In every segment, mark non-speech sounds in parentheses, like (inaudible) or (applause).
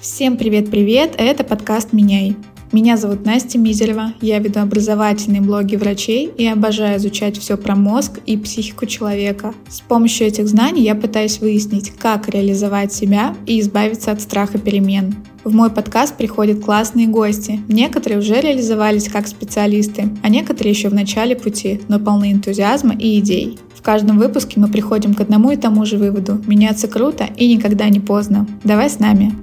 Всем привет-привет, это подкаст «Меняй». Меня зовут Настя Мизерева, я веду образовательные блоги врачей и обожаю изучать все про мозг и психику человека. С помощью этих знаний я пытаюсь выяснить, как реализовать себя и избавиться от страха перемен. В мой подкаст приходят классные гости. Некоторые уже реализовались как специалисты, а некоторые еще в начале пути, но полны энтузиазма и идей. В каждом выпуске мы приходим к одному и тому же выводу. Меняться круто и никогда не поздно. Давай с нами.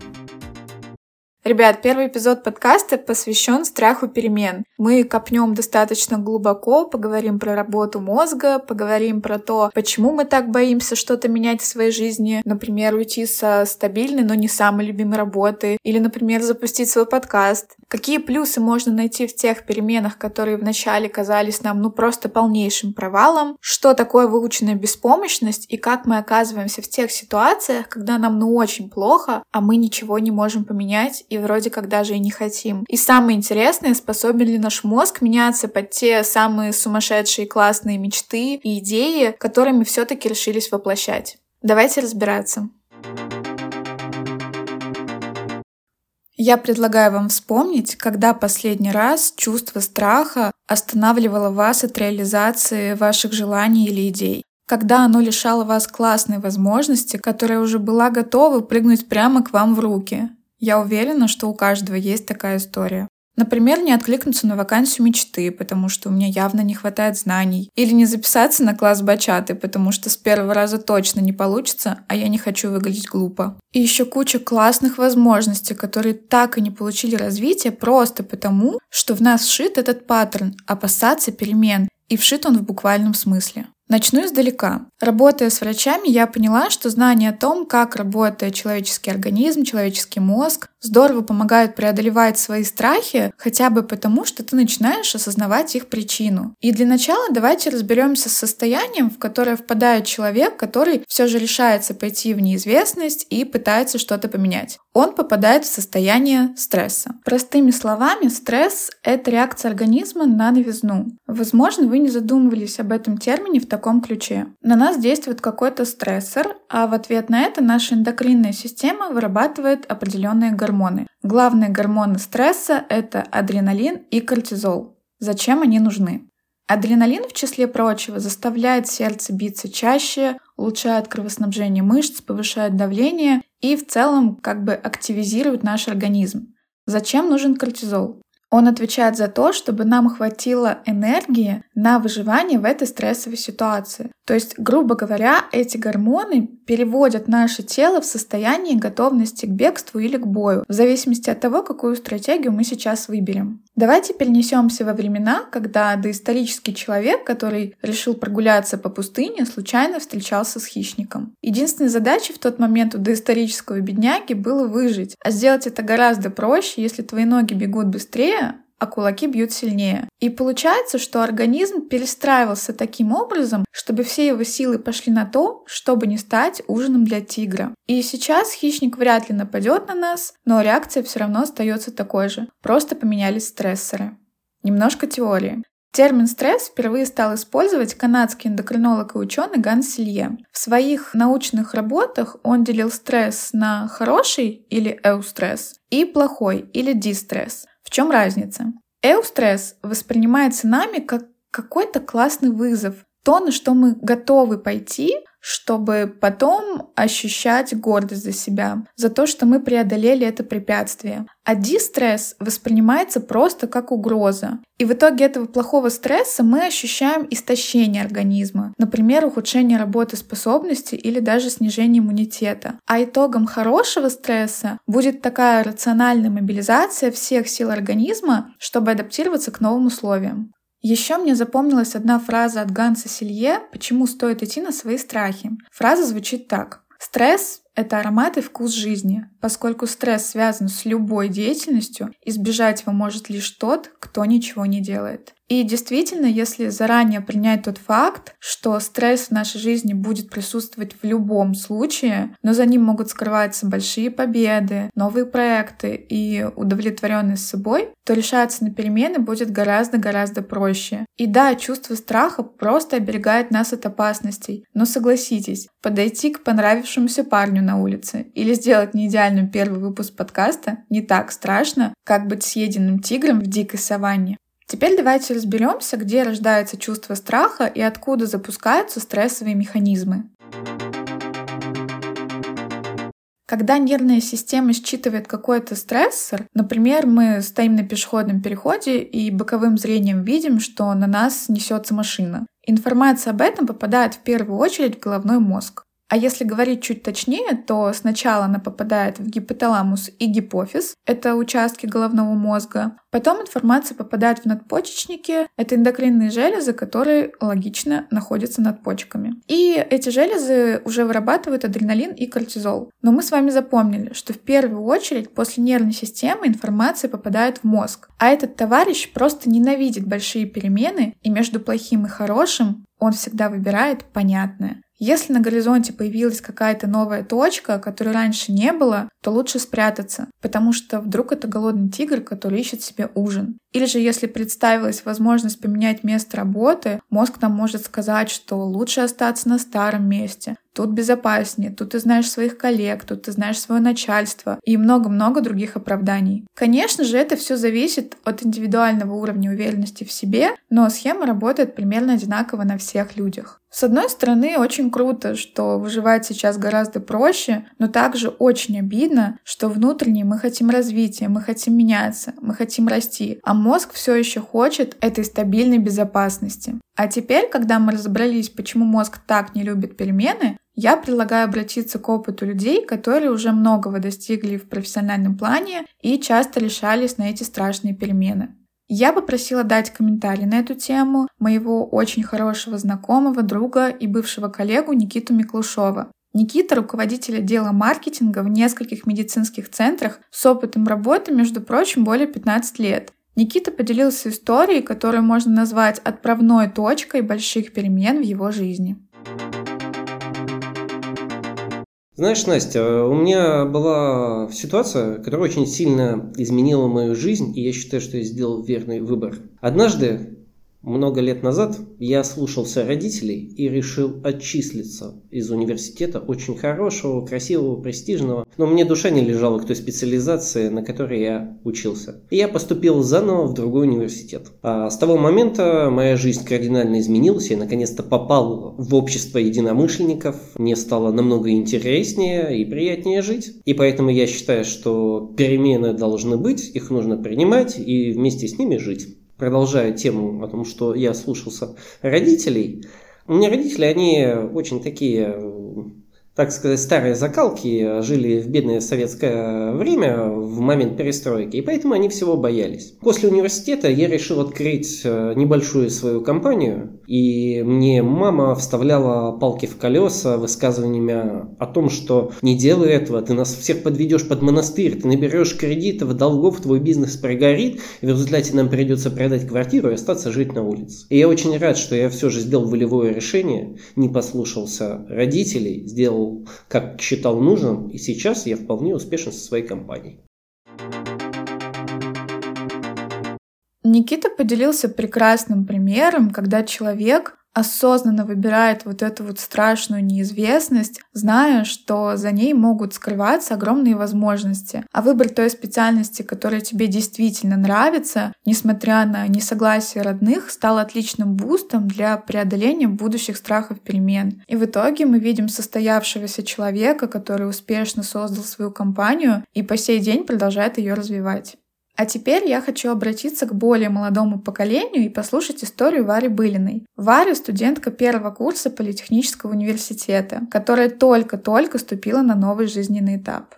Ребят, первый эпизод подкаста посвящен страху перемен. Мы копнем достаточно глубоко, поговорим про работу мозга, поговорим про то, почему мы так боимся что-то менять в своей жизни, например, уйти со стабильной, но не самой любимой работы, или, например, запустить свой подкаст. Какие плюсы можно найти в тех переменах, которые вначале казались нам ну просто полнейшим провалом, что такое выученная беспомощность и как мы оказываемся в тех ситуациях, когда нам ну очень плохо, а мы ничего не можем поменять и вроде как даже и не хотим. И самое интересное, способен ли наш мозг меняться под те самые сумасшедшие классные мечты и идеи, которые мы все-таки решились воплощать. Давайте разбираться. Я предлагаю вам вспомнить, когда последний раз чувство страха останавливало вас от реализации ваших желаний или идей. Когда оно лишало вас классной возможности, которая уже была готова прыгнуть прямо к вам в руки. Я уверена, что у каждого есть такая история. Например, не откликнуться на вакансию мечты, потому что у меня явно не хватает знаний. Или не записаться на класс бачаты, потому что с первого раза точно не получится, а я не хочу выглядеть глупо. И еще куча классных возможностей, которые так и не получили развития просто потому, что в нас вшит этот паттерн опасаться перемен, и вшит он в буквальном смысле. Начну издалека. Работая с врачами, я поняла, что знание о том, как работает человеческий организм, человеческий мозг, здорово помогают преодолевать свои страхи, хотя бы потому, что ты начинаешь осознавать их причину. И для начала давайте разберемся с состоянием, в которое впадает человек, который все же решается пойти в неизвестность и пытается что-то поменять. Он попадает в состояние стресса. Простыми словами, стресс — это реакция организма на новизну. Возможно, вы не задумывались об этом термине в таком ключе. На нас действует какой-то стрессор, а в ответ на это наша эндокринная система вырабатывает определенные гормоны. Главные гормоны стресса — это адреналин и кортизол. Зачем они нужны? Адреналин, в числе прочего, заставляет сердце биться чаще, улучшает кровоснабжение мышц, повышает давление и в целом как бы активизирует наш организм. Зачем нужен кортизол? Он отвечает за то, чтобы нам хватило энергии на выживание в этой стрессовой ситуации. То есть, грубо говоря, эти гормоны переводят наше тело в состояние готовности к бегству или к бою, в зависимости от того, какую стратегию мы сейчас выберем. Давайте перенесемся во времена, когда доисторический человек, который решил прогуляться по пустыне, случайно встречался с хищником. Единственной задачей в тот момент у доисторического бедняги было выжить, а сделать это гораздо проще, если твои ноги бегут быстрее, а кулаки бьют сильнее. И получается, что организм перестраивался таким образом, чтобы все его силы пошли на то, чтобы не стать ужином для тигра. И сейчас хищник вряд ли нападет на нас, но реакция все равно остается такой же. Просто поменялись стрессоры. Немножко теории. Термин «стресс» впервые стал использовать канадский эндокринолог и ученый Ганс Силье. В своих научных работах он делил стресс на хороший или эустресс и плохой или дистресс. В чем разница? Эустресс воспринимается нами как какой-то классный вызов, то, на что мы готовы пойти, чтобы потом ощущать гордость за себя, за то, что мы преодолели это препятствие. А дистресс воспринимается просто как угроза. И в итоге этого плохого стресса мы ощущаем истощение организма, например, ухудшение работоспособности или даже снижение иммунитета. А итогом хорошего стресса будет такая рациональная мобилизация всех сил организма, чтобы адаптироваться к новым условиям. Еще мне запомнилась одна фраза от Ганса Силье «Почему стоит идти на свои страхи?». Фраза звучит так. Стресс — это аромат и вкус жизни. Поскольку стресс связан с любой деятельностью, избежать его может лишь тот, кто ничего не делает. И действительно, если заранее принять тот факт, что стресс в нашей жизни будет присутствовать в любом случае, но за ним могут скрываться большие победы, новые проекты и удовлетворенность собой, то решаться на перемены будет гораздо-гораздо проще. И да, чувство страха просто оберегает нас от опасностей, но согласитесь, подойти к понравившемуся парню на улице или сделать неидеальным первый выпуск подкаста не так страшно, как быть съеденным тигром в дикой саванне. Теперь давайте разберемся, где рождается чувство страха и откуда запускаются стрессовые механизмы. Когда нервная система считывает какой-то стрессор, например, мы стоим на пешеходном переходе и боковым зрением видим, что на нас несется машина. Информация об этом попадает в первую очередь в головной мозг. А если говорить чуть точнее, то сначала она попадает в гипоталамус и гипофиз, это участки головного мозга. Потом информация попадает в надпочечники, это эндокринные железы, которые логично находятся над почками. И эти железы уже вырабатывают адреналин и кортизол. Но мы с вами запомнили, что в первую очередь после нервной системы информация попадает в мозг. А этот товарищ просто ненавидит большие перемены, и между плохим и хорошим он всегда выбирает понятное. Если на горизонте появилась какая-то новая точка, которой раньше не было, то лучше спрятаться, потому что вдруг это голодный тигр, который ищет себе ужин. Или же если представилась возможность поменять место работы, мозг нам может сказать, что лучше остаться на старом месте, тут безопаснее, тут ты знаешь своих коллег, тут ты знаешь свое начальство и много-много других оправданий. Конечно же, это все зависит от индивидуального уровня уверенности в себе, но схема работает примерно одинаково на всех людях. С одной стороны, очень круто, что выживать сейчас гораздо проще, но также очень обидно, что внутренне мы хотим развития, мы хотим меняться, мы хотим расти, а мозг все еще хочет этой стабильной безопасности. А теперь, когда мы разобрались, почему мозг так не любит перемены, я предлагаю обратиться к опыту людей, которые уже многого достигли в профессиональном плане и часто решались на эти страшные перемены. Я попросила дать комментарий на эту тему моего очень хорошего знакомого, друга и бывшего коллегу Никиту Миклушова. Никита – руководитель отдела маркетинга в нескольких медицинских центрах с опытом работы, между прочим, более 15 лет. Никита поделился историей, которую можно назвать отправной точкой больших перемен в его жизни. Знаешь, Настя, у меня была ситуация, которая очень сильно изменила мою жизнь, и я считаю, что я сделал верный выбор. Однажды много лет назад я слушался родителей и решил отчислиться из университета, очень хорошего, красивого, престижного, но мне душа не лежала к той специализации, на которой я учился. И я поступил заново в другой университет. А с того момента моя жизнь кардинально изменилась, я наконец-то попал в общество единомышленников, мне стало намного интереснее и приятнее жить. И поэтому я считаю, что перемены должны быть, их нужно принимать и вместе с ними жить продолжая тему о том, что я слушался родителей, у меня родители, они очень такие так сказать, старые закалки жили в бедное советское время в момент перестройки, и поэтому они всего боялись. После университета я решил открыть э, небольшую свою компанию, и мне мама вставляла палки в колеса высказываниями о том, что не делай этого, ты нас всех подведешь под монастырь, ты наберешь кредитов, долгов, твой бизнес прогорит, и в результате нам придется продать квартиру и остаться жить на улице. И я очень рад, что я все же сделал волевое решение, не послушался родителей, сделал как считал нужным, и сейчас я вполне успешен со своей компанией. Никита поделился прекрасным примером, когда человек осознанно выбирает вот эту вот страшную неизвестность, зная, что за ней могут скрываться огромные возможности. А выбор той специальности, которая тебе действительно нравится, несмотря на несогласие родных, стал отличным бустом для преодоления будущих страхов перемен. И в итоге мы видим состоявшегося человека, который успешно создал свою компанию и по сей день продолжает ее развивать. А теперь я хочу обратиться к более молодому поколению и послушать историю Вари Былиной. Варя — студентка первого курса Политехнического университета, которая только-только ступила на новый жизненный этап.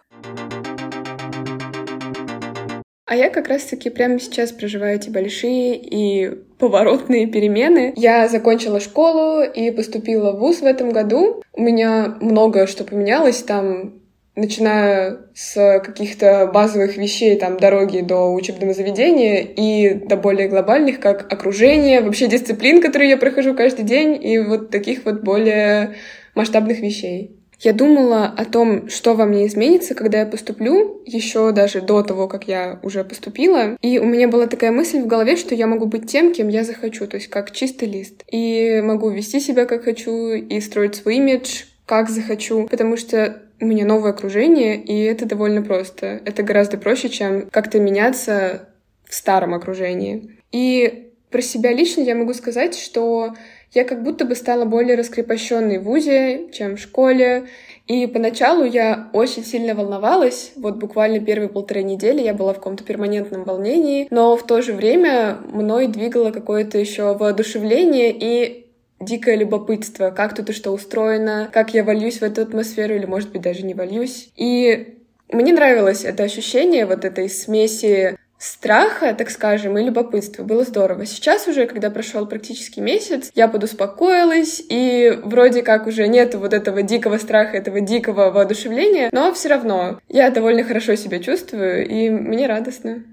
А я как раз-таки прямо сейчас проживаю эти большие и поворотные перемены. Я закончила школу и поступила в ВУЗ в этом году. У меня многое что поменялось там начиная с каких-то базовых вещей, там, дороги до учебного заведения и до более глобальных, как окружение, вообще дисциплин, которые я прохожу каждый день, и вот таких вот более масштабных вещей. Я думала о том, что во мне изменится, когда я поступлю, еще даже до того, как я уже поступила. И у меня была такая мысль в голове, что я могу быть тем, кем я захочу, то есть как чистый лист. И могу вести себя как хочу, и строить свой имидж как захочу, потому что у меня новое окружение, и это довольно просто. Это гораздо проще, чем как-то меняться в старом окружении. И про себя лично я могу сказать, что я как будто бы стала более раскрепощенной в ВУЗе, чем в школе. И поначалу я очень сильно волновалась. Вот буквально первые полторы недели я была в каком-то перманентном волнении, но в то же время мной двигало какое-то еще воодушевление и дикое любопытство, как тут и что устроено, как я вольюсь в эту атмосферу или, может быть, даже не вольюсь. И мне нравилось это ощущение вот этой смеси страха, так скажем, и любопытства. Было здорово. Сейчас уже, когда прошел практически месяц, я подуспокоилась, и вроде как уже нет вот этого дикого страха, этого дикого воодушевления, но все равно я довольно хорошо себя чувствую, и мне радостно.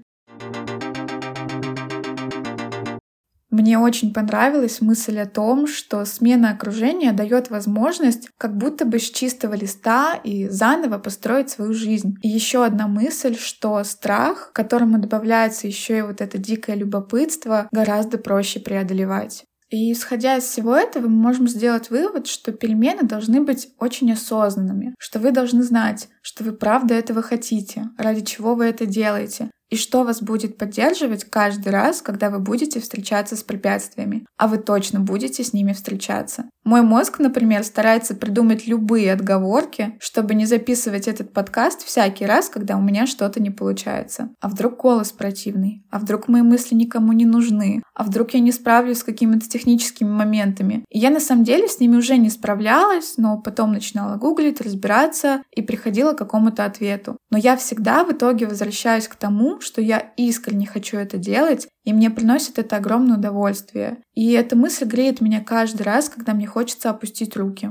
Мне очень понравилась мысль о том, что смена окружения дает возможность как будто бы с чистого листа и заново построить свою жизнь. И еще одна мысль, что страх, к которому добавляется еще и вот это дикое любопытство, гораздо проще преодолевать. И исходя из всего этого, мы можем сделать вывод, что перемены должны быть очень осознанными, что вы должны знать, что вы правда этого хотите, ради чего вы это делаете, и что вас будет поддерживать каждый раз, когда вы будете встречаться с препятствиями, а вы точно будете с ними встречаться. Мой мозг, например, старается придумать любые отговорки, чтобы не записывать этот подкаст всякий раз, когда у меня что-то не получается. А вдруг голос противный? А вдруг мои мысли никому не нужны? А вдруг я не справлюсь с какими-то техническими моментами? И я на самом деле с ними уже не справлялась, но потом начинала гуглить, разбираться и приходила к какому-то ответу. Но я всегда в итоге возвращаюсь к тому, что я искренне хочу это делать, и мне приносит это огромное удовольствие. И эта мысль греет меня каждый раз, когда мне хочется опустить руки.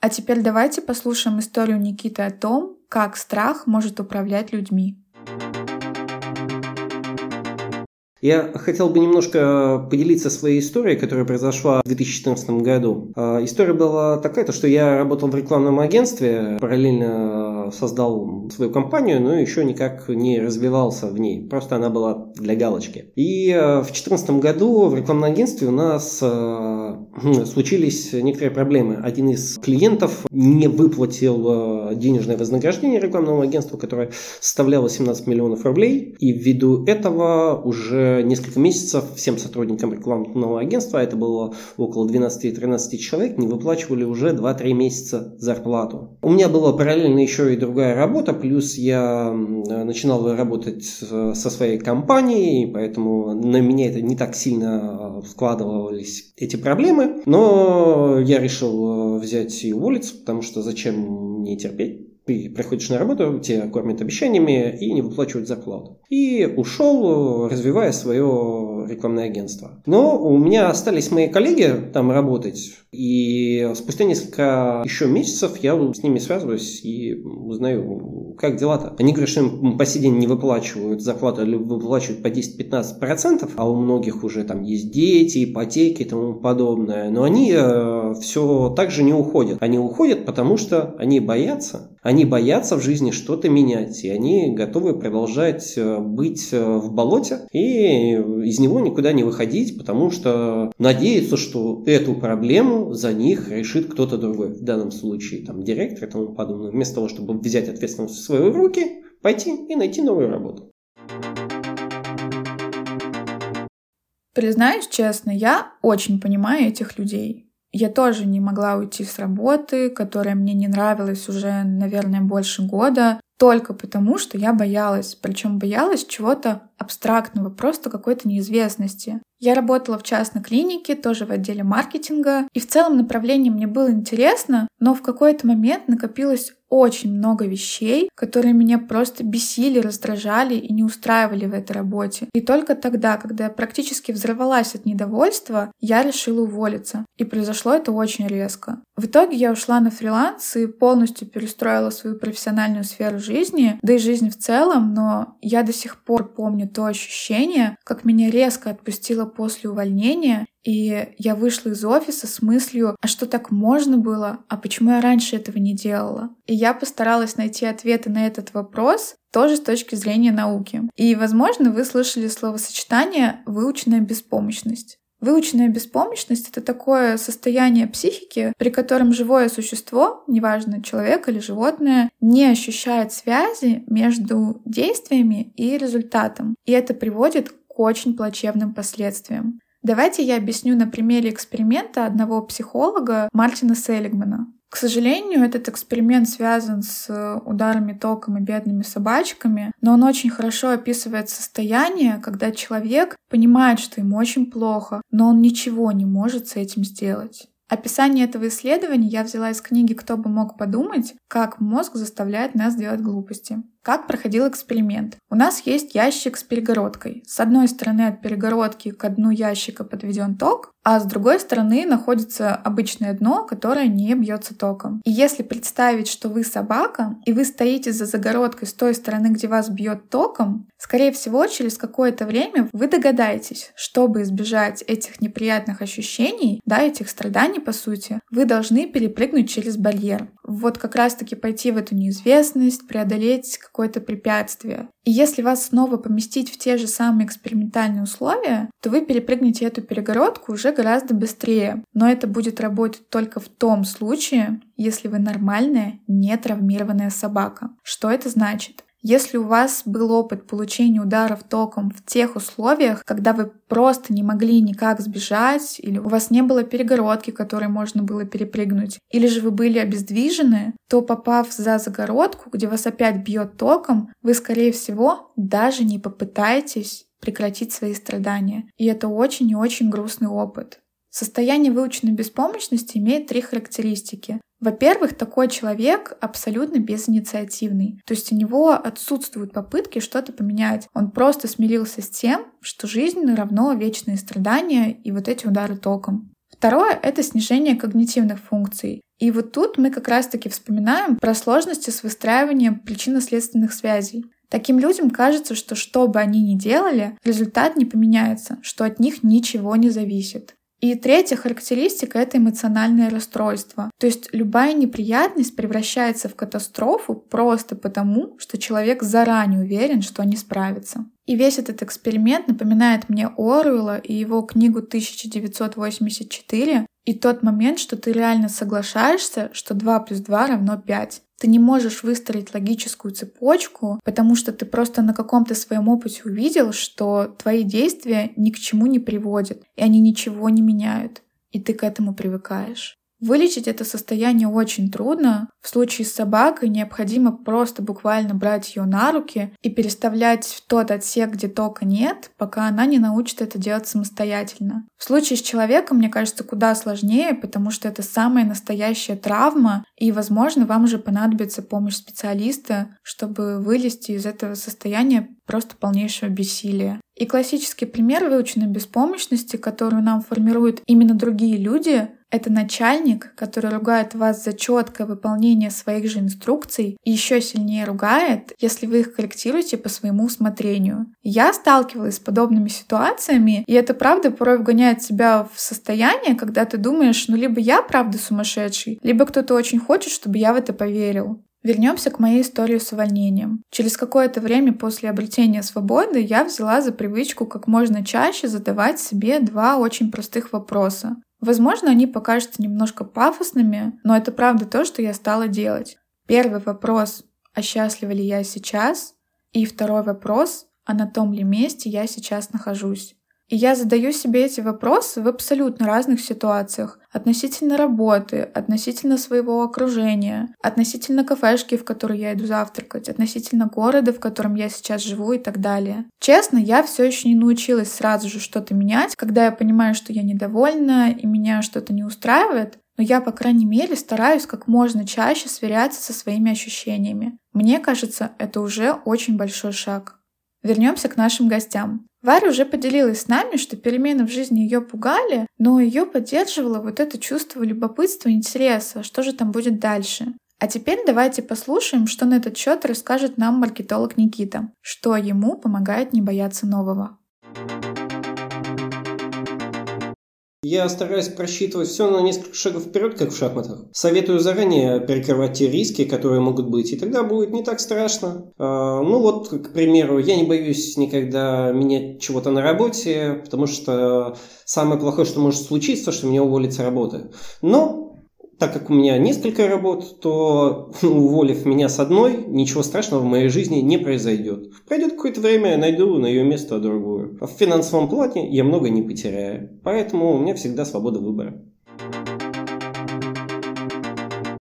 А теперь давайте послушаем историю Никиты о том, как страх может управлять людьми. Я хотел бы немножко поделиться своей историей, которая произошла в 2014 году. А, история была такая, то, что я работал в рекламном агентстве, параллельно создал свою компанию, но еще никак не развивался в ней. Просто она была для галочки. И а, в 2014 году в рекламном агентстве у нас а, (clears throat) случились некоторые проблемы. Один из клиентов не выплатил денежное вознаграждение рекламному агентству, которое составляло 17 миллионов рублей. И ввиду этого уже несколько месяцев всем сотрудникам рекламного агентства, это было около 12-13 человек, не выплачивали уже 2-3 месяца зарплату. У меня была параллельно еще и другая работа, плюс я начинал работать со своей компанией, поэтому на меня это не так сильно складывались эти проблемы, но я решил взять и уволиться, потому что зачем мне терпеть? ты приходишь на работу, тебя кормят обещаниями и не выплачивают зарплату. И ушел, развивая свое рекламное агентство. Но у меня остались мои коллеги там работать, и спустя несколько еще месяцев я с ними связываюсь и узнаю, как дела-то. Они говорят, что им по сей день не выплачивают зарплату или выплачивают по 10-15%, а у многих уже там есть дети, ипотеки и тому подобное. Но они э, все так же не уходят. Они уходят, потому что они боятся. Они боятся в жизни что-то менять, и они готовы продолжать э, быть э, в болоте и из него никуда не выходить, потому что надеются, что эту проблему за них решит кто-то другой. В данном случае там директор и тому подобное. Вместо того, чтобы взять ответственность в свои руки, пойти и найти новую работу. Признаюсь честно, я очень понимаю этих людей. Я тоже не могла уйти с работы, которая мне не нравилась уже, наверное, больше года, только потому, что я боялась. Причем боялась чего-то абстрактного, просто какой-то неизвестности. Я работала в частной клинике, тоже в отделе маркетинга, и в целом направление мне было интересно, но в какой-то момент накопилось очень много вещей, которые меня просто бесили, раздражали и не устраивали в этой работе. И только тогда, когда я практически взорвалась от недовольства, я решила уволиться. И произошло это очень резко. В итоге я ушла на фриланс и полностью перестроила свою профессиональную сферу жизни, да и жизнь в целом, но я до сих пор помню то ощущение, как меня резко отпустило после увольнения, и я вышла из офиса с мыслью, а что так можно было, а почему я раньше этого не делала? И я постаралась найти ответы на этот вопрос тоже с точки зрения науки. И, возможно, вы слышали словосочетание «выученная беспомощность». Выученная беспомощность — это такое состояние психики, при котором живое существо, неважно, человек или животное, не ощущает связи между действиями и результатом. И это приводит к очень плачевным последствиям. Давайте я объясню на примере эксперимента одного психолога Мартина Селигмана. К сожалению, этот эксперимент связан с ударами током и бедными собачками, но он очень хорошо описывает состояние, когда человек понимает, что ему очень плохо, но он ничего не может с этим сделать. Описание этого исследования я взяла из книги «Кто бы мог подумать», как мозг заставляет нас делать глупости. Как проходил эксперимент? У нас есть ящик с перегородкой. С одной стороны от перегородки к дну ящика подведен ток, а с другой стороны находится обычное дно, которое не бьется током. И если представить, что вы собака, и вы стоите за загородкой с той стороны, где вас бьет током, скорее всего, через какое-то время вы догадаетесь, чтобы избежать этих неприятных ощущений, да, этих страданий, по сути, вы должны перепрыгнуть через барьер. Вот как раз-таки пойти в эту неизвестность, преодолеть какое-то препятствие. И если вас снова поместить в те же самые экспериментальные условия, то вы перепрыгнете эту перегородку уже гораздо быстрее. Но это будет работать только в том случае, если вы нормальная, не травмированная собака. Что это значит? Если у вас был опыт получения ударов током в тех условиях, когда вы просто не могли никак сбежать, или у вас не было перегородки, которой можно было перепрыгнуть, или же вы были обездвижены, то попав за загородку, где вас опять бьет током, вы, скорее всего, даже не попытаетесь прекратить свои страдания. И это очень и очень грустный опыт. Состояние выученной беспомощности имеет три характеристики. Во-первых, такой человек абсолютно безинициативный. То есть у него отсутствуют попытки что-то поменять. Он просто смирился с тем, что жизнь равно вечные страдания и вот эти удары током. Второе — это снижение когнитивных функций. И вот тут мы как раз-таки вспоминаем про сложности с выстраиванием причинно-следственных связей. Таким людям кажется, что что бы они ни делали, результат не поменяется, что от них ничего не зависит. И третья характеристика — это эмоциональное расстройство. То есть любая неприятность превращается в катастрофу просто потому, что человек заранее уверен, что не справится. И весь этот эксперимент напоминает мне Оруэлла и его книгу 1984 и тот момент, что ты реально соглашаешься, что 2 плюс 2 равно 5. Ты не можешь выстроить логическую цепочку, потому что ты просто на каком-то своем опыте увидел, что твои действия ни к чему не приводят, и они ничего не меняют, и ты к этому привыкаешь. Вылечить это состояние очень трудно. В случае с собакой необходимо просто буквально брать ее на руки и переставлять в тот отсек, где тока нет, пока она не научит это делать самостоятельно. В случае с человеком, мне кажется, куда сложнее, потому что это самая настоящая травма, и, возможно, вам уже понадобится помощь специалиста, чтобы вылезти из этого состояния просто полнейшего бессилия. И классический пример выученной беспомощности, которую нам формируют именно другие люди, это начальник, который ругает вас за четкое выполнение своих же инструкций и еще сильнее ругает, если вы их корректируете по своему усмотрению. Я сталкивалась с подобными ситуациями, и это правда порой вгоняет себя в состояние, когда ты думаешь, ну либо я правда сумасшедший, либо кто-то очень хочет, чтобы я в это поверил. Вернемся к моей истории с увольнением. Через какое-то время после обретения свободы я взяла за привычку как можно чаще задавать себе два очень простых вопроса. Возможно, они покажутся немножко пафосными, но это правда то, что я стала делать. Первый вопрос — а счастлива ли я сейчас? И второй вопрос — а на том ли месте я сейчас нахожусь? И я задаю себе эти вопросы в абсолютно разных ситуациях. Относительно работы, относительно своего окружения, относительно кафешки, в которой я иду завтракать, относительно города, в котором я сейчас живу и так далее. Честно, я все еще не научилась сразу же что-то менять, когда я понимаю, что я недовольна и меня что-то не устраивает, но я, по крайней мере, стараюсь как можно чаще сверяться со своими ощущениями. Мне кажется, это уже очень большой шаг. Вернемся к нашим гостям. Варя уже поделилась с нами, что перемены в жизни ее пугали, но ее поддерживало вот это чувство любопытства и интереса, что же там будет дальше. А теперь давайте послушаем, что на этот счет расскажет нам маркетолог Никита, что ему помогает не бояться нового. Я стараюсь просчитывать все на несколько шагов вперед, как в шахматах. Советую заранее перекрывать те риски, которые могут быть, и тогда будет не так страшно. А, ну вот, к примеру, я не боюсь никогда менять чего-то на работе, потому что самое плохое, что может случиться, что меня уволят с работы. Но так как у меня несколько работ, то (laughs) уволив меня с одной, ничего страшного в моей жизни не произойдет. Пройдет какое-то время, я найду на ее место другую. В финансовом плане я много не потеряю. Поэтому у меня всегда свобода выбора.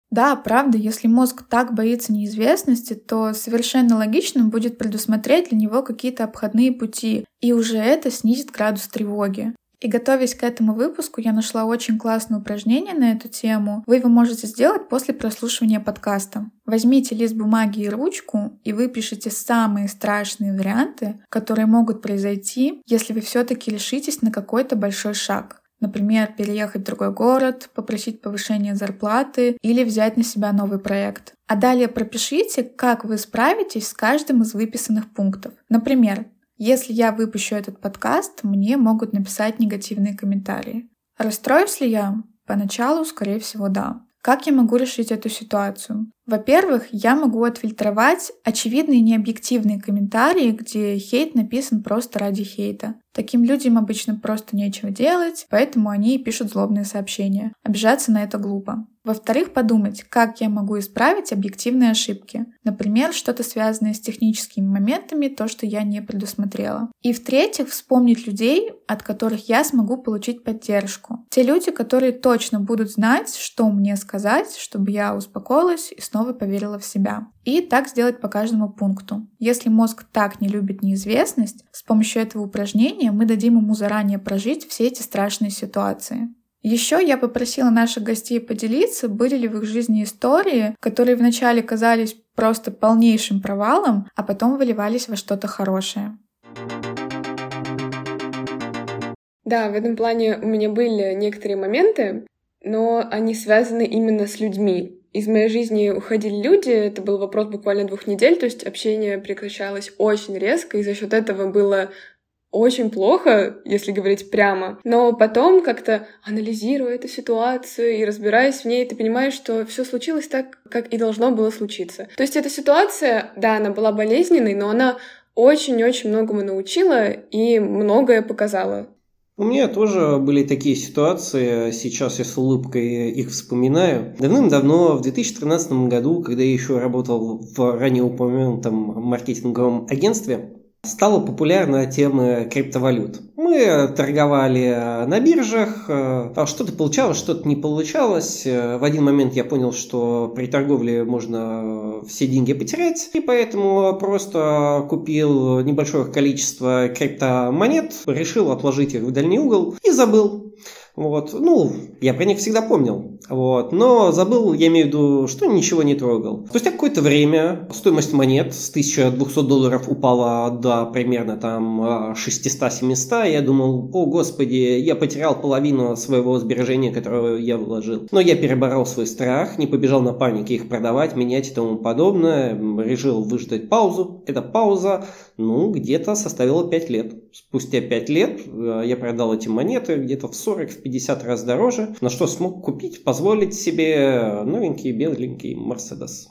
Да, правда, если мозг так боится неизвестности, то совершенно логичным будет предусмотреть для него какие-то обходные пути, и уже это снизит градус тревоги. И готовясь к этому выпуску, я нашла очень классное упражнение на эту тему. Вы его можете сделать после прослушивания подкаста. Возьмите лист бумаги и ручку и выпишите самые страшные варианты, которые могут произойти, если вы все-таки решитесь на какой-то большой шаг. Например, переехать в другой город, попросить повышения зарплаты или взять на себя новый проект. А далее пропишите, как вы справитесь с каждым из выписанных пунктов. Например, если я выпущу этот подкаст, мне могут написать негативные комментарии. Расстроюсь ли я? Поначалу, скорее всего, да. Как я могу решить эту ситуацию? Во-первых, я могу отфильтровать очевидные необъективные комментарии, где хейт написан просто ради хейта. Таким людям обычно просто нечего делать, поэтому они пишут злобные сообщения. Обижаться на это глупо. Во-вторых, подумать, как я могу исправить объективные ошибки. Например, что-то связанное с техническими моментами, то, что я не предусмотрела. И в-третьих, вспомнить людей, от которых я смогу получить поддержку. Те люди, которые точно будут знать, что мне сказать, чтобы я успокоилась и снова поверила в себя. И так сделать по каждому пункту. Если мозг так не любит неизвестность, с помощью этого упражнения мы дадим ему заранее прожить все эти страшные ситуации. Еще я попросила наших гостей поделиться, были ли в их жизни истории, которые вначале казались просто полнейшим провалом, а потом выливались во что-то хорошее. Да, в этом плане у меня были некоторые моменты, но они связаны именно с людьми из моей жизни уходили люди, это был вопрос буквально двух недель, то есть общение прекращалось очень резко, и за счет этого было очень плохо, если говорить прямо. Но потом, как-то анализируя эту ситуацию и разбираясь в ней, ты понимаешь, что все случилось так, как и должно было случиться. То есть эта ситуация, да, она была болезненной, но она очень-очень многому научила и многое показала. У меня тоже были такие ситуации, сейчас я с улыбкой их вспоминаю. Давным-давно, в 2013 году, когда я еще работал в ранее упомянутом маркетинговом агентстве, стала популярна тема криптовалют. Мы торговали на биржах, э, а что-то получалось, что-то не получалось. В один момент я понял, что при торговле можно все деньги потерять, и поэтому просто купил небольшое количество криптомонет, решил отложить их в дальний угол и забыл. Вот. Ну, я про них всегда помнил. Вот. Но забыл, я имею в виду, что ничего не трогал. Спустя какое-то время стоимость монет с 1200 долларов упала до примерно там 600-700. Я думал, о господи, я потерял половину своего сбережения, которое я вложил. Но я переборол свой страх, не побежал на панике их продавать, менять и тому подобное. Решил выждать паузу. Эта пауза, ну, где-то составила 5 лет. Спустя 5 лет э, я продал эти монеты где-то в 40 в 50 раз дороже, на что смог купить, позволить себе новенький беленький Мерседес.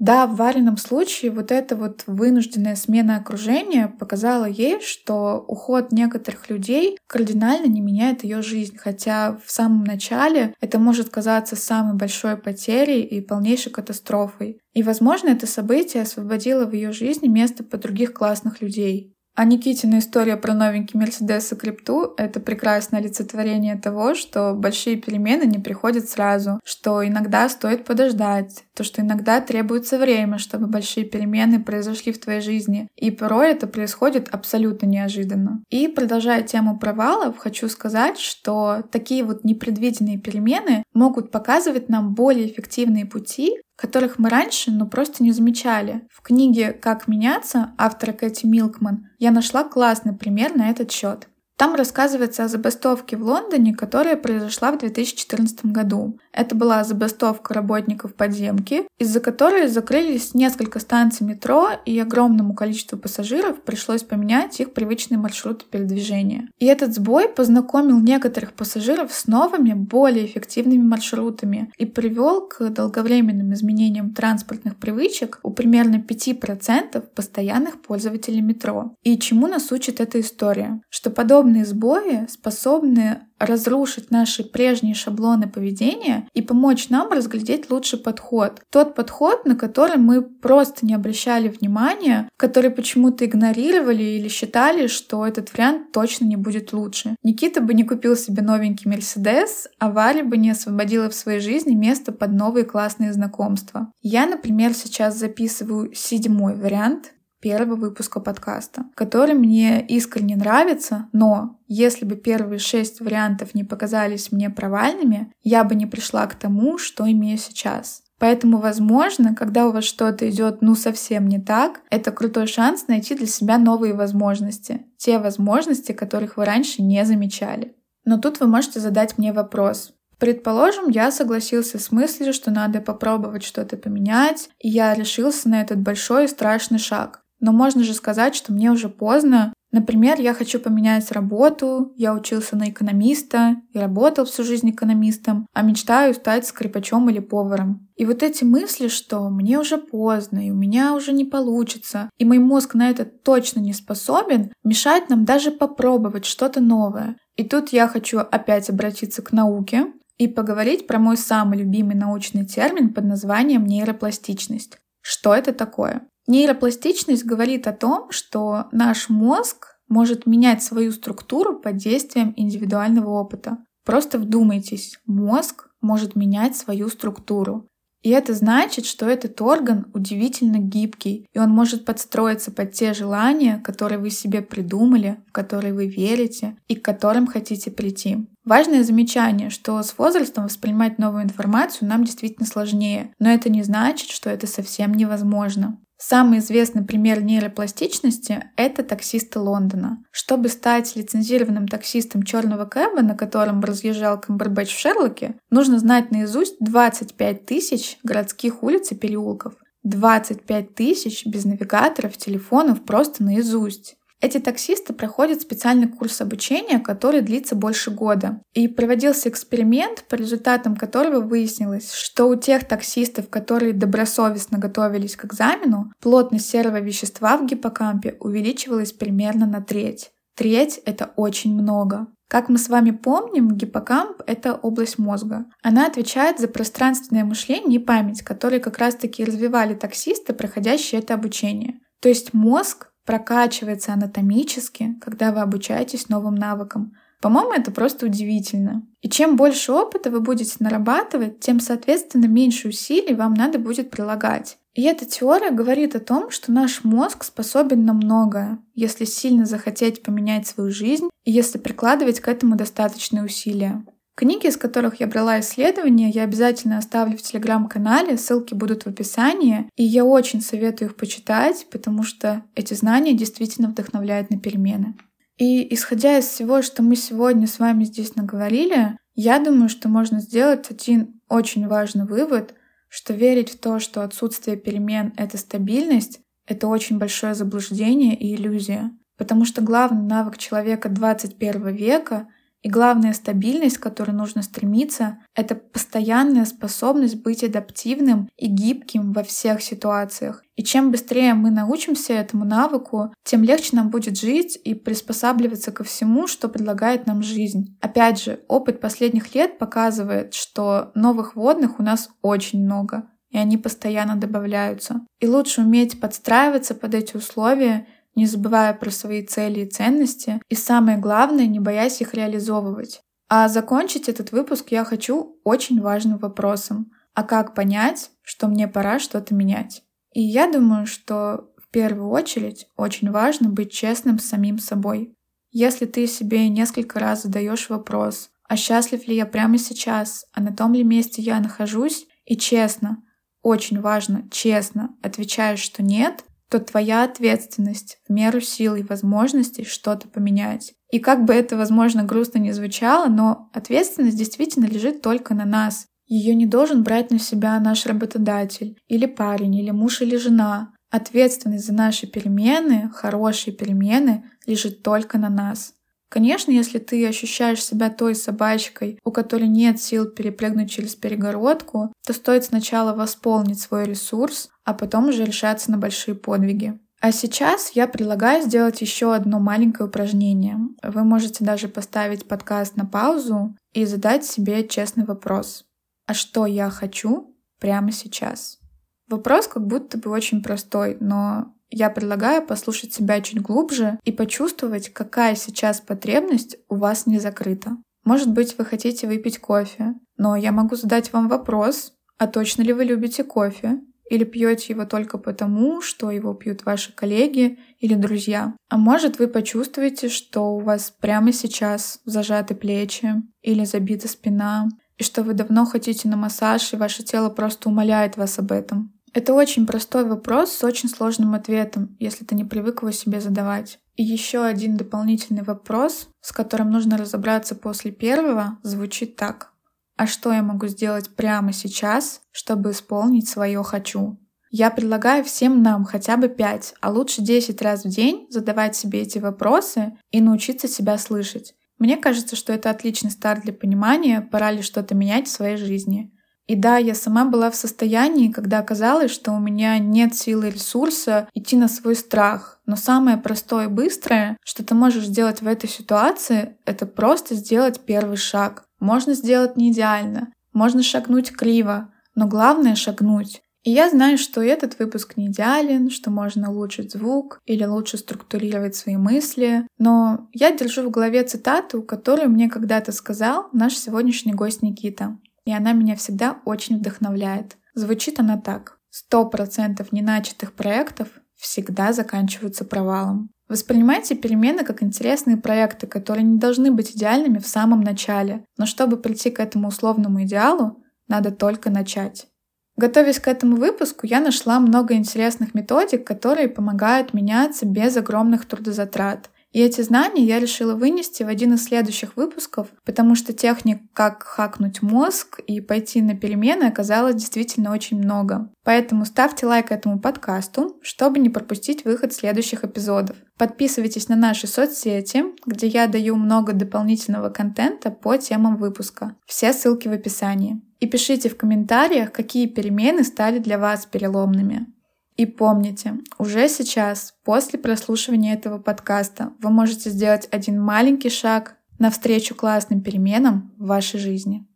Да, в Варином случае вот эта вот вынужденная смена окружения показала ей, что уход некоторых людей кардинально не меняет ее жизнь, хотя в самом начале это может казаться самой большой потерей и полнейшей катастрофой. И, возможно, это событие освободило в ее жизни место под других классных людей. А Никитина история про новенький Мерседес и крипту — это прекрасное олицетворение того, что большие перемены не приходят сразу, что иногда стоит подождать, то, что иногда требуется время, чтобы большие перемены произошли в твоей жизни. И порой это происходит абсолютно неожиданно. И продолжая тему провалов, хочу сказать, что такие вот непредвиденные перемены могут показывать нам более эффективные пути, которых мы раньше ну просто не замечали. В книге «Как меняться» автора Кэти Милкман я нашла классный пример на этот счет. Там рассказывается о забастовке в Лондоне, которая произошла в 2014 году. Это была забастовка работников подземки, из-за которой закрылись несколько станций метро, и огромному количеству пассажиров пришлось поменять их привычные маршруты передвижения. И этот сбой познакомил некоторых пассажиров с новыми, более эффективными маршрутами и привел к долговременным изменениям транспортных привычек у примерно 5% постоянных пользователей метро. И чему нас учит эта история? Что подобные сбои способны разрушить наши прежние шаблоны поведения и помочь нам разглядеть лучший подход. Тот подход, на который мы просто не обращали внимания, который почему-то игнорировали или считали, что этот вариант точно не будет лучше. Никита бы не купил себе новенький Мерседес, а Валя бы не освободила в своей жизни место под новые классные знакомства. Я, например, сейчас записываю седьмой вариант первого выпуска подкаста, который мне искренне нравится, но если бы первые шесть вариантов не показались мне провальными, я бы не пришла к тому, что имею сейчас. Поэтому, возможно, когда у вас что-то идет ну совсем не так, это крутой шанс найти для себя новые возможности. Те возможности, которых вы раньше не замечали. Но тут вы можете задать мне вопрос. Предположим, я согласился с мыслью, что надо попробовать что-то поменять, и я решился на этот большой и страшный шаг. Но можно же сказать, что мне уже поздно. Например, я хочу поменять работу, я учился на экономиста и работал всю жизнь экономистом, а мечтаю стать скрипачом или поваром. И вот эти мысли, что мне уже поздно, и у меня уже не получится, и мой мозг на это точно не способен, мешает нам даже попробовать что-то новое. И тут я хочу опять обратиться к науке и поговорить про мой самый любимый научный термин под названием нейропластичность. Что это такое? Нейропластичность говорит о том, что наш мозг может менять свою структуру под действием индивидуального опыта. Просто вдумайтесь, мозг может менять свою структуру. И это значит, что этот орган удивительно гибкий, и он может подстроиться под те желания, которые вы себе придумали, в которые вы верите и к которым хотите прийти. Важное замечание, что с возрастом воспринимать новую информацию нам действительно сложнее, но это не значит, что это совсем невозможно. Самый известный пример нейропластичности – это таксисты Лондона. Чтобы стать лицензированным таксистом черного кэба, на котором разъезжал Камбербэтч в Шерлоке, нужно знать наизусть 25 тысяч городских улиц и переулков. 25 тысяч без навигаторов, телефонов просто наизусть. Эти таксисты проходят специальный курс обучения, который длится больше года. И проводился эксперимент, по результатам которого выяснилось, что у тех таксистов, которые добросовестно готовились к экзамену, плотность серого вещества в гиппокампе увеличивалась примерно на треть. Треть — это очень много. Как мы с вами помним, гиппокамп — это область мозга. Она отвечает за пространственное мышление и память, которые как раз-таки развивали таксисты, проходящие это обучение. То есть мозг прокачивается анатомически, когда вы обучаетесь новым навыкам. По-моему, это просто удивительно. И чем больше опыта вы будете нарабатывать, тем, соответственно, меньше усилий вам надо будет прилагать. И эта теория говорит о том, что наш мозг способен на многое, если сильно захотеть поменять свою жизнь и если прикладывать к этому достаточные усилия. Книги, из которых я брала исследования, я обязательно оставлю в телеграм-канале, ссылки будут в описании, и я очень советую их почитать, потому что эти знания действительно вдохновляют на перемены. И исходя из всего, что мы сегодня с вами здесь наговорили, я думаю, что можно сделать один очень важный вывод, что верить в то, что отсутствие перемен — это стабильность, это очень большое заблуждение и иллюзия. Потому что главный навык человека 21 века — И главная стабильность, к которой нужно стремиться, это постоянная способность быть адаптивным и гибким во всех ситуациях. И чем быстрее мы научимся этому навыку, тем легче нам будет жить и приспосабливаться ко всему, что предлагает нам жизнь. Опять же, опыт последних лет показывает, что новых водных у нас очень много, и они постоянно добавляются. И лучше уметь подстраиваться под эти условия не забывая про свои цели и ценности, и самое главное, не боясь их реализовывать. А закончить этот выпуск я хочу очень важным вопросом. А как понять, что мне пора что-то менять? И я думаю, что в первую очередь очень важно быть честным с самим собой. Если ты себе несколько раз задаешь вопрос, а счастлив ли я прямо сейчас, а на том ли месте я нахожусь, и честно, очень важно, честно отвечаешь, что нет, то твоя ответственность в меру сил и возможностей что-то поменять. И как бы это, возможно, грустно не звучало, но ответственность действительно лежит только на нас. Ее не должен брать на себя наш работодатель, или парень, или муж, или жена. Ответственность за наши перемены, хорошие перемены, лежит только на нас. Конечно, если ты ощущаешь себя той собачкой, у которой нет сил перепрыгнуть через перегородку, то стоит сначала восполнить свой ресурс, а потом уже решаться на большие подвиги. А сейчас я предлагаю сделать еще одно маленькое упражнение. Вы можете даже поставить подкаст на паузу и задать себе честный вопрос. А что я хочу прямо сейчас? Вопрос как будто бы очень простой, но я предлагаю послушать себя чуть глубже и почувствовать, какая сейчас потребность у вас не закрыта. Может быть, вы хотите выпить кофе, но я могу задать вам вопрос, а точно ли вы любите кофе? Или пьете его только потому, что его пьют ваши коллеги или друзья? А может, вы почувствуете, что у вас прямо сейчас зажаты плечи или забита спина, и что вы давно хотите на массаж, и ваше тело просто умоляет вас об этом. Это очень простой вопрос с очень сложным ответом, если ты не привык его себе задавать. И еще один дополнительный вопрос, с которым нужно разобраться после первого, звучит так. А что я могу сделать прямо сейчас, чтобы исполнить свое «хочу»? Я предлагаю всем нам хотя бы 5, а лучше 10 раз в день задавать себе эти вопросы и научиться себя слышать. Мне кажется, что это отличный старт для понимания, пора ли что-то менять в своей жизни. И да, я сама была в состоянии, когда оказалось, что у меня нет силы и ресурса идти на свой страх. Но самое простое и быстрое, что ты можешь сделать в этой ситуации, это просто сделать первый шаг. Можно сделать не идеально, можно шагнуть криво, но главное шагнуть. И я знаю, что этот выпуск не идеален, что можно улучшить звук или лучше структурировать свои мысли, но я держу в голове цитату, которую мне когда-то сказал наш сегодняшний гость Никита и она меня всегда очень вдохновляет. Звучит она так. Сто процентов неначатых проектов всегда заканчиваются провалом. Воспринимайте перемены как интересные проекты, которые не должны быть идеальными в самом начале, но чтобы прийти к этому условному идеалу, надо только начать. Готовясь к этому выпуску, я нашла много интересных методик, которые помогают меняться без огромных трудозатрат и эти знания я решила вынести в один из следующих выпусков, потому что техник, как хакнуть мозг и пойти на перемены, оказалось действительно очень много. Поэтому ставьте лайк этому подкасту, чтобы не пропустить выход следующих эпизодов. Подписывайтесь на наши соцсети, где я даю много дополнительного контента по темам выпуска. Все ссылки в описании. И пишите в комментариях, какие перемены стали для вас переломными. И помните, уже сейчас, после прослушивания этого подкаста, вы можете сделать один маленький шаг навстречу классным переменам в вашей жизни.